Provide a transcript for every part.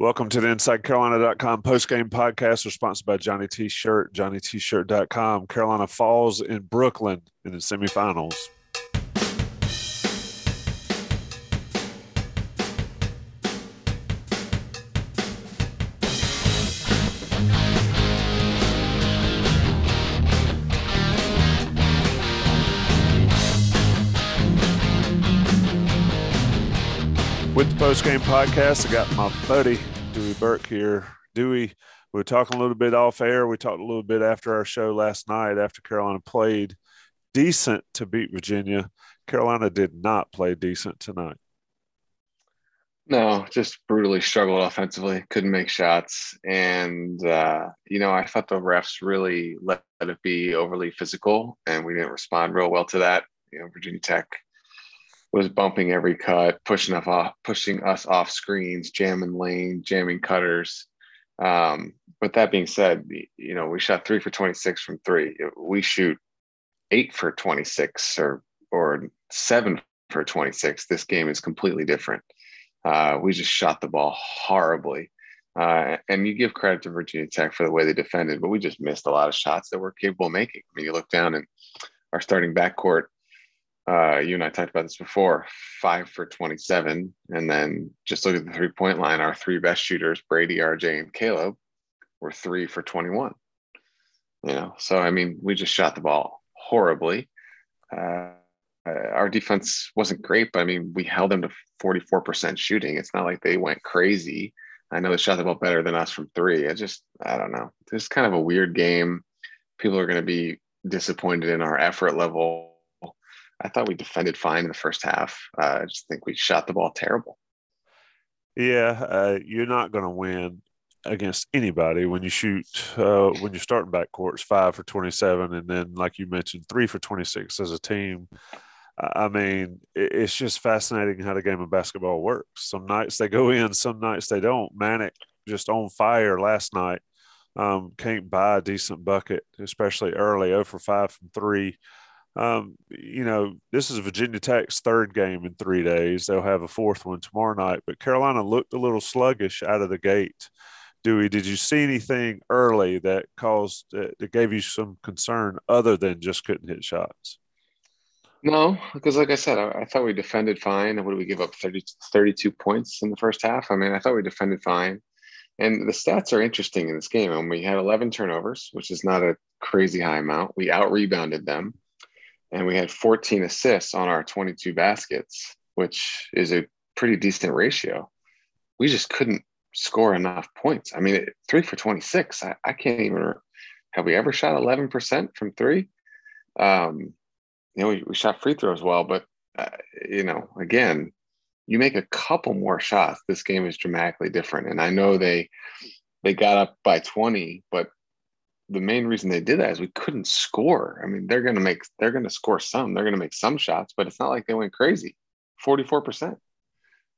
Welcome to the InsideCarolina.com post-game podcast. We're sponsored by Johnny T-Shirt, JohnnyT-Shirt.com. Carolina falls in Brooklyn in the semifinals. With the post-game podcast, I got my buddy Dewey Burke here. Dewey, we were talking a little bit off air. We talked a little bit after our show last night after Carolina played decent to beat Virginia. Carolina did not play decent tonight. No, just brutally struggled offensively, couldn't make shots. And, uh, you know, I thought the refs really let it be overly physical, and we didn't respond real well to that. You know, Virginia Tech was bumping every cut, pushing us off, pushing us off screens, jamming lane, jamming cutters. Um, but that being said, you know, we shot three for 26 from three. We shoot eight for 26 or or seven for 26. This game is completely different. Uh, we just shot the ball horribly. Uh, and you give credit to Virginia Tech for the way they defended, but we just missed a lot of shots that we're capable of making. I mean, you look down and our starting backcourt uh, you and I talked about this before, five for 27. And then just look at the three point line. Our three best shooters, Brady, RJ, and Caleb, were three for 21. You know, so I mean, we just shot the ball horribly. Uh, our defense wasn't great, but I mean, we held them to 44% shooting. It's not like they went crazy. I know they shot the ball better than us from three. I just, I don't know. It's kind of a weird game. People are going to be disappointed in our effort level I thought we defended fine in the first half. Uh, I just think we shot the ball terrible. Yeah, uh, you're not going to win against anybody when you shoot uh, when you're starting backcourts five for 27 and then like you mentioned three for 26 as a team i mean it's just fascinating how the game of basketball works some nights they go in some nights they don't Manek just on fire last night um, can't buy a decent bucket especially early 0 for 5 from 3 um, you know, this is Virginia Tech's third game in three days. They'll have a fourth one tomorrow night. But Carolina looked a little sluggish out of the gate. Dewey, did you see anything early that caused that gave you some concern other than just couldn't hit shots? No, because like I said, I, I, thought we defended fine. What did we give up? 30, 32 points in the first half. I mean, I thought we defended fine. And the stats are interesting in this game. And we had 11 turnovers, which is not a crazy high amount. We out rebounded them and we had 14 assists on our 22 baskets, which is a pretty decent ratio. We just couldn't score enough points. I mean, three for 26. I, I can't even. Have we ever shot 11% from three? Um, you know, we, we shot free throws well, but uh, you know, again, you make a couple more shots, this game is dramatically different. And I know they they got up by 20, but the main reason they did that is we couldn't score. I mean, they're going to make, they're going to score some, they're going to make some shots, but it's not like they went crazy. 44%.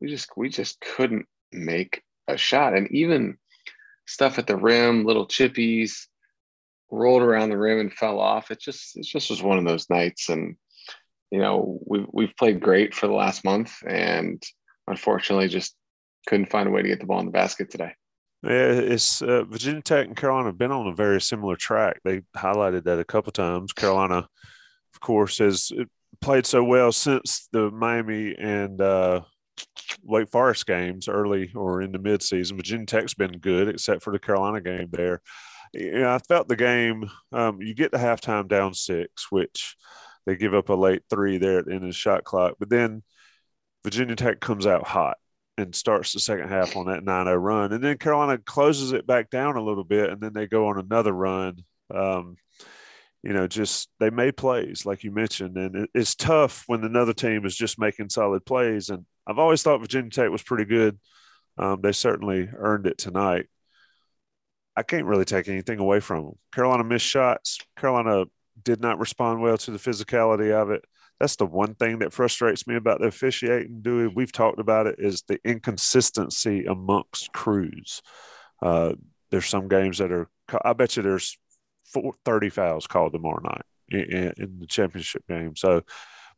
We just, we just couldn't make a shot. And even stuff at the rim, little chippies rolled around the rim and fell off. It just, it just was one of those nights. And, you know, we've, we've played great for the last month and unfortunately just couldn't find a way to get the ball in the basket today. It's uh, Virginia Tech and Carolina have been on a very similar track. They highlighted that a couple times. Carolina, of course, has uh, played so well since the Miami and uh, Wake Forest games early or in the midseason. Virginia Tech's been good, except for the Carolina game there. I felt the game. Um, you get the halftime down six, which they give up a late three there at the end of the shot clock, but then Virginia Tech comes out hot and starts the second half on that 9-0 run. And then Carolina closes it back down a little bit, and then they go on another run. Um, you know, just they made plays, like you mentioned, and it's tough when another team is just making solid plays. And I've always thought Virginia Tech was pretty good Um, they certainly earned it tonight. I can't really take anything away from them. Carolina missed shots. Carolina did not respond well to the physicality of it. That's the one thing that frustrates me about the officiating, Dewey. We've talked about it is the inconsistency amongst crews. Uh, there's some games that are, I bet you there's four, 30 fouls called tomorrow night in, in the championship game. So,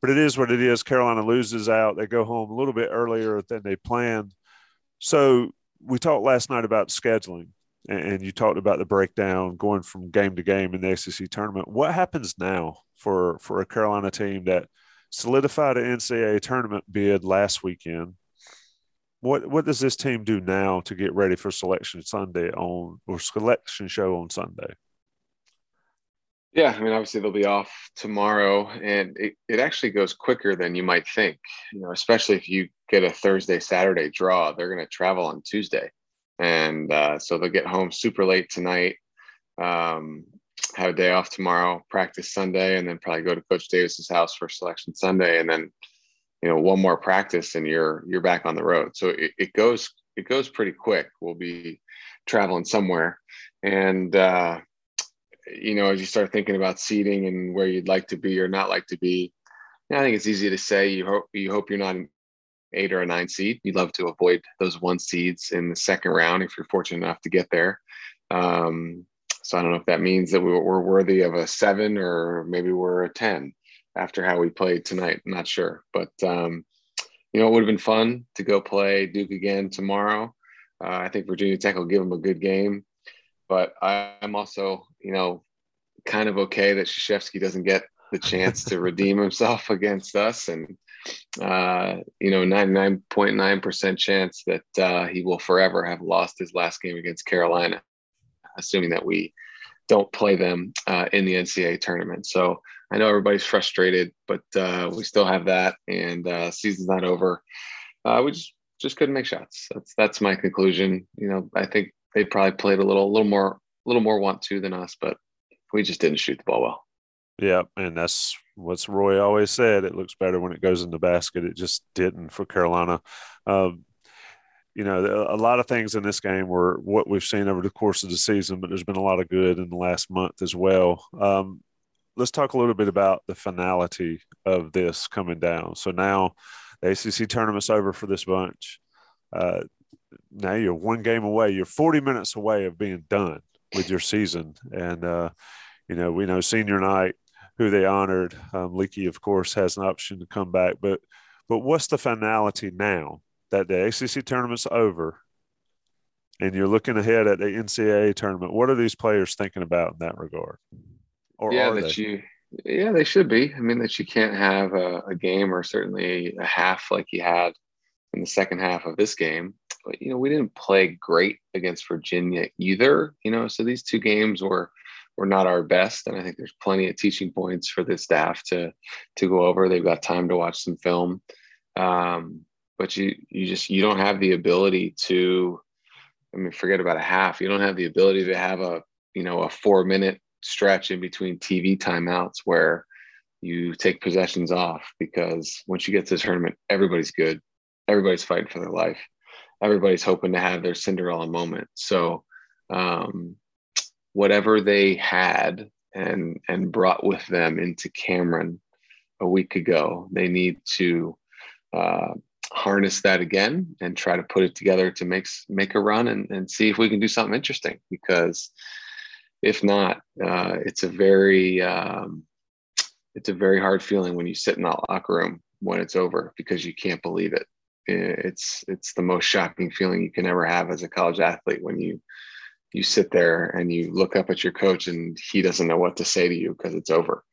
but it is what it is. Carolina loses out. They go home a little bit earlier than they planned. So we talked last night about scheduling and you talked about the breakdown going from game to game in the ACC tournament. What happens now for for a Carolina team that solidified an NCAA tournament bid last weekend? What what does this team do now to get ready for selection Sunday on or selection show on Sunday? Yeah, I mean, obviously they'll be off tomorrow, and it, it actually goes quicker than you might think. You know, especially if you get a Thursday Saturday draw, they're going to travel on Tuesday and uh, so they'll get home super late tonight. Um, have a day off tomorrow, practice Sunday, and then probably go to Coach Davis's house for selection Sunday, and then you know one more practice, and you're you're back on the road. So it, it goes it goes pretty quick. We'll be traveling somewhere, and uh, you know as you start thinking about seating and where you'd like to be or not like to be, I think it's easy to say you hope you hope you're not eight or a nine seed. You'd love to avoid those one seeds in the second round if you're fortunate enough to get there. Um, so I don't know if that means that we we're worthy of a seven or maybe we're a 10 after how we played tonight. I'm not sure. But, um, you know, it would have been fun to go play Duke again tomorrow. Uh, I think Virginia Tech will give them a good game. But I'm also, you know, kind of okay that Krzyzewski doesn't get the chance to redeem himself against us. And uh, you know, 99.9% chance that uh, he will forever have lost his last game against Carolina, assuming that we don't play them uh, in the NCAA tournament. So I know everybody's frustrated, but uh, we still have that, and uh, season's not over. Uh, we just just couldn't make shots. That's that's my conclusion. You know, I think they probably played a little, a little more, a little more want to than us, but we just didn't shoot the ball well. Yeah, and that's what's Roy always said. It looks better when it goes in the basket. It just didn't for Carolina. Um, you know, a lot of things in this game were what we've seen over the course of the season, but there's been a lot of good in the last month as well. Um, let's talk a little bit about the finality of this coming down. So now the ACC tournament's over for this bunch. Uh, now you're one game away. You're 40 minutes away of being done with your season. And, uh, you know, we know senior night who they honored. Um, Leaky, of course, has an option to come back, but but what's the finality now that the ACC tournament's over, and you're looking ahead at the NCAA tournament? What are these players thinking about in that regard? Or yeah, that they? you yeah they should be. I mean that you can't have a, a game or certainly a half like you had in the second half of this game. But you know we didn't play great against Virginia either. You know so these two games were we're not our best and i think there's plenty of teaching points for the staff to to go over. They've got time to watch some film. Um, but you you just you don't have the ability to i mean forget about a half. You don't have the ability to have a you know a four minute stretch in between tv timeouts where you take possessions off because once you get to the tournament everybody's good. Everybody's fighting for their life. Everybody's hoping to have their cinderella moment. So um, whatever they had and and brought with them into Cameron a week ago. They need to uh, harness that again and try to put it together to make make a run and, and see if we can do something interesting. Because if not, uh, it's a very um, it's a very hard feeling when you sit in that locker room when it's over because you can't believe it. It's it's the most shocking feeling you can ever have as a college athlete when you you sit there and you look up at your coach and he doesn't know what to say to you because it's over.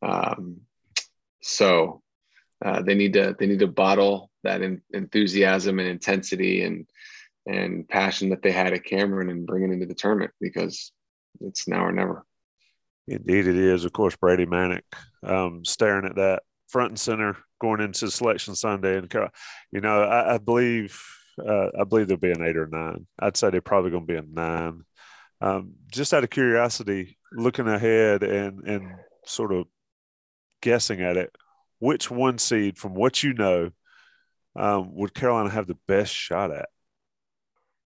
Um, so uh, they need to they need to bottle that in, enthusiasm and intensity and and passion that they had at Cameron and bring it into the tournament because it's now or never. Indeed, it is. Of course, Brady Manek um, staring at that front and center going into Selection Sunday, and you know, I, I believe uh, I believe there'll be an eight or nine. I'd say they're probably going to be a nine. Um, just out of curiosity, looking ahead and and sort of guessing at it, which one seed from what you know um, would Carolina have the best shot at?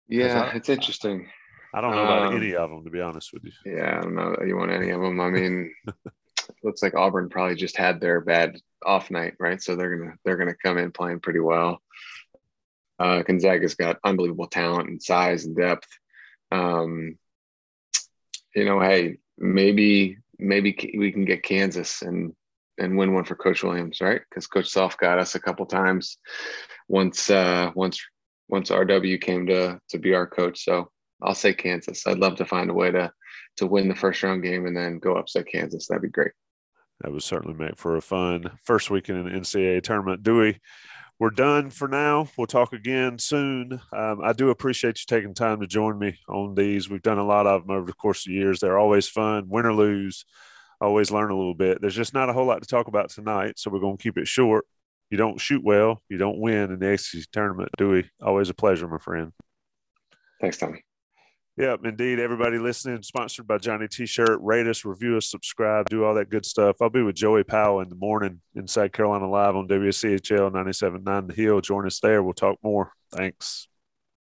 Yeah, I- it's interesting. I don't know about Um, any of them to be honest with you. Yeah, I don't know that you want any of them. I mean, looks like Auburn probably just had their bad off night, right? So they're gonna they're gonna come in playing pretty well. Uh, Gonzaga's got unbelievable talent and size and depth. Um, you know, hey, maybe maybe we can get Kansas and and win one for Coach Williams, right? Because Coach Self got us a couple times once uh, once once RW came to to be our coach. So I'll say Kansas. I'd love to find a way to to win the first round game and then go upset Kansas. That'd be great. That would certainly make for a fun first weekend in the NCAA tournament. Dewey, we're done for now. We'll talk again soon. Um, I do appreciate you taking time to join me on these. We've done a lot of them over the course of years. They're always fun, win or lose. Always learn a little bit. There's just not a whole lot to talk about tonight, so we're going to keep it short. You don't shoot well, you don't win in the ACC tournament. Dewey? always a pleasure, my friend. Thanks, Tommy. Yep, indeed. Everybody listening, sponsored by Johnny T shirt. Rate us, review us, subscribe, do all that good stuff. I'll be with Joey Powell in the morning inside Carolina Live on WCHL 97.9 The Hill. Join us there. We'll talk more. Thanks.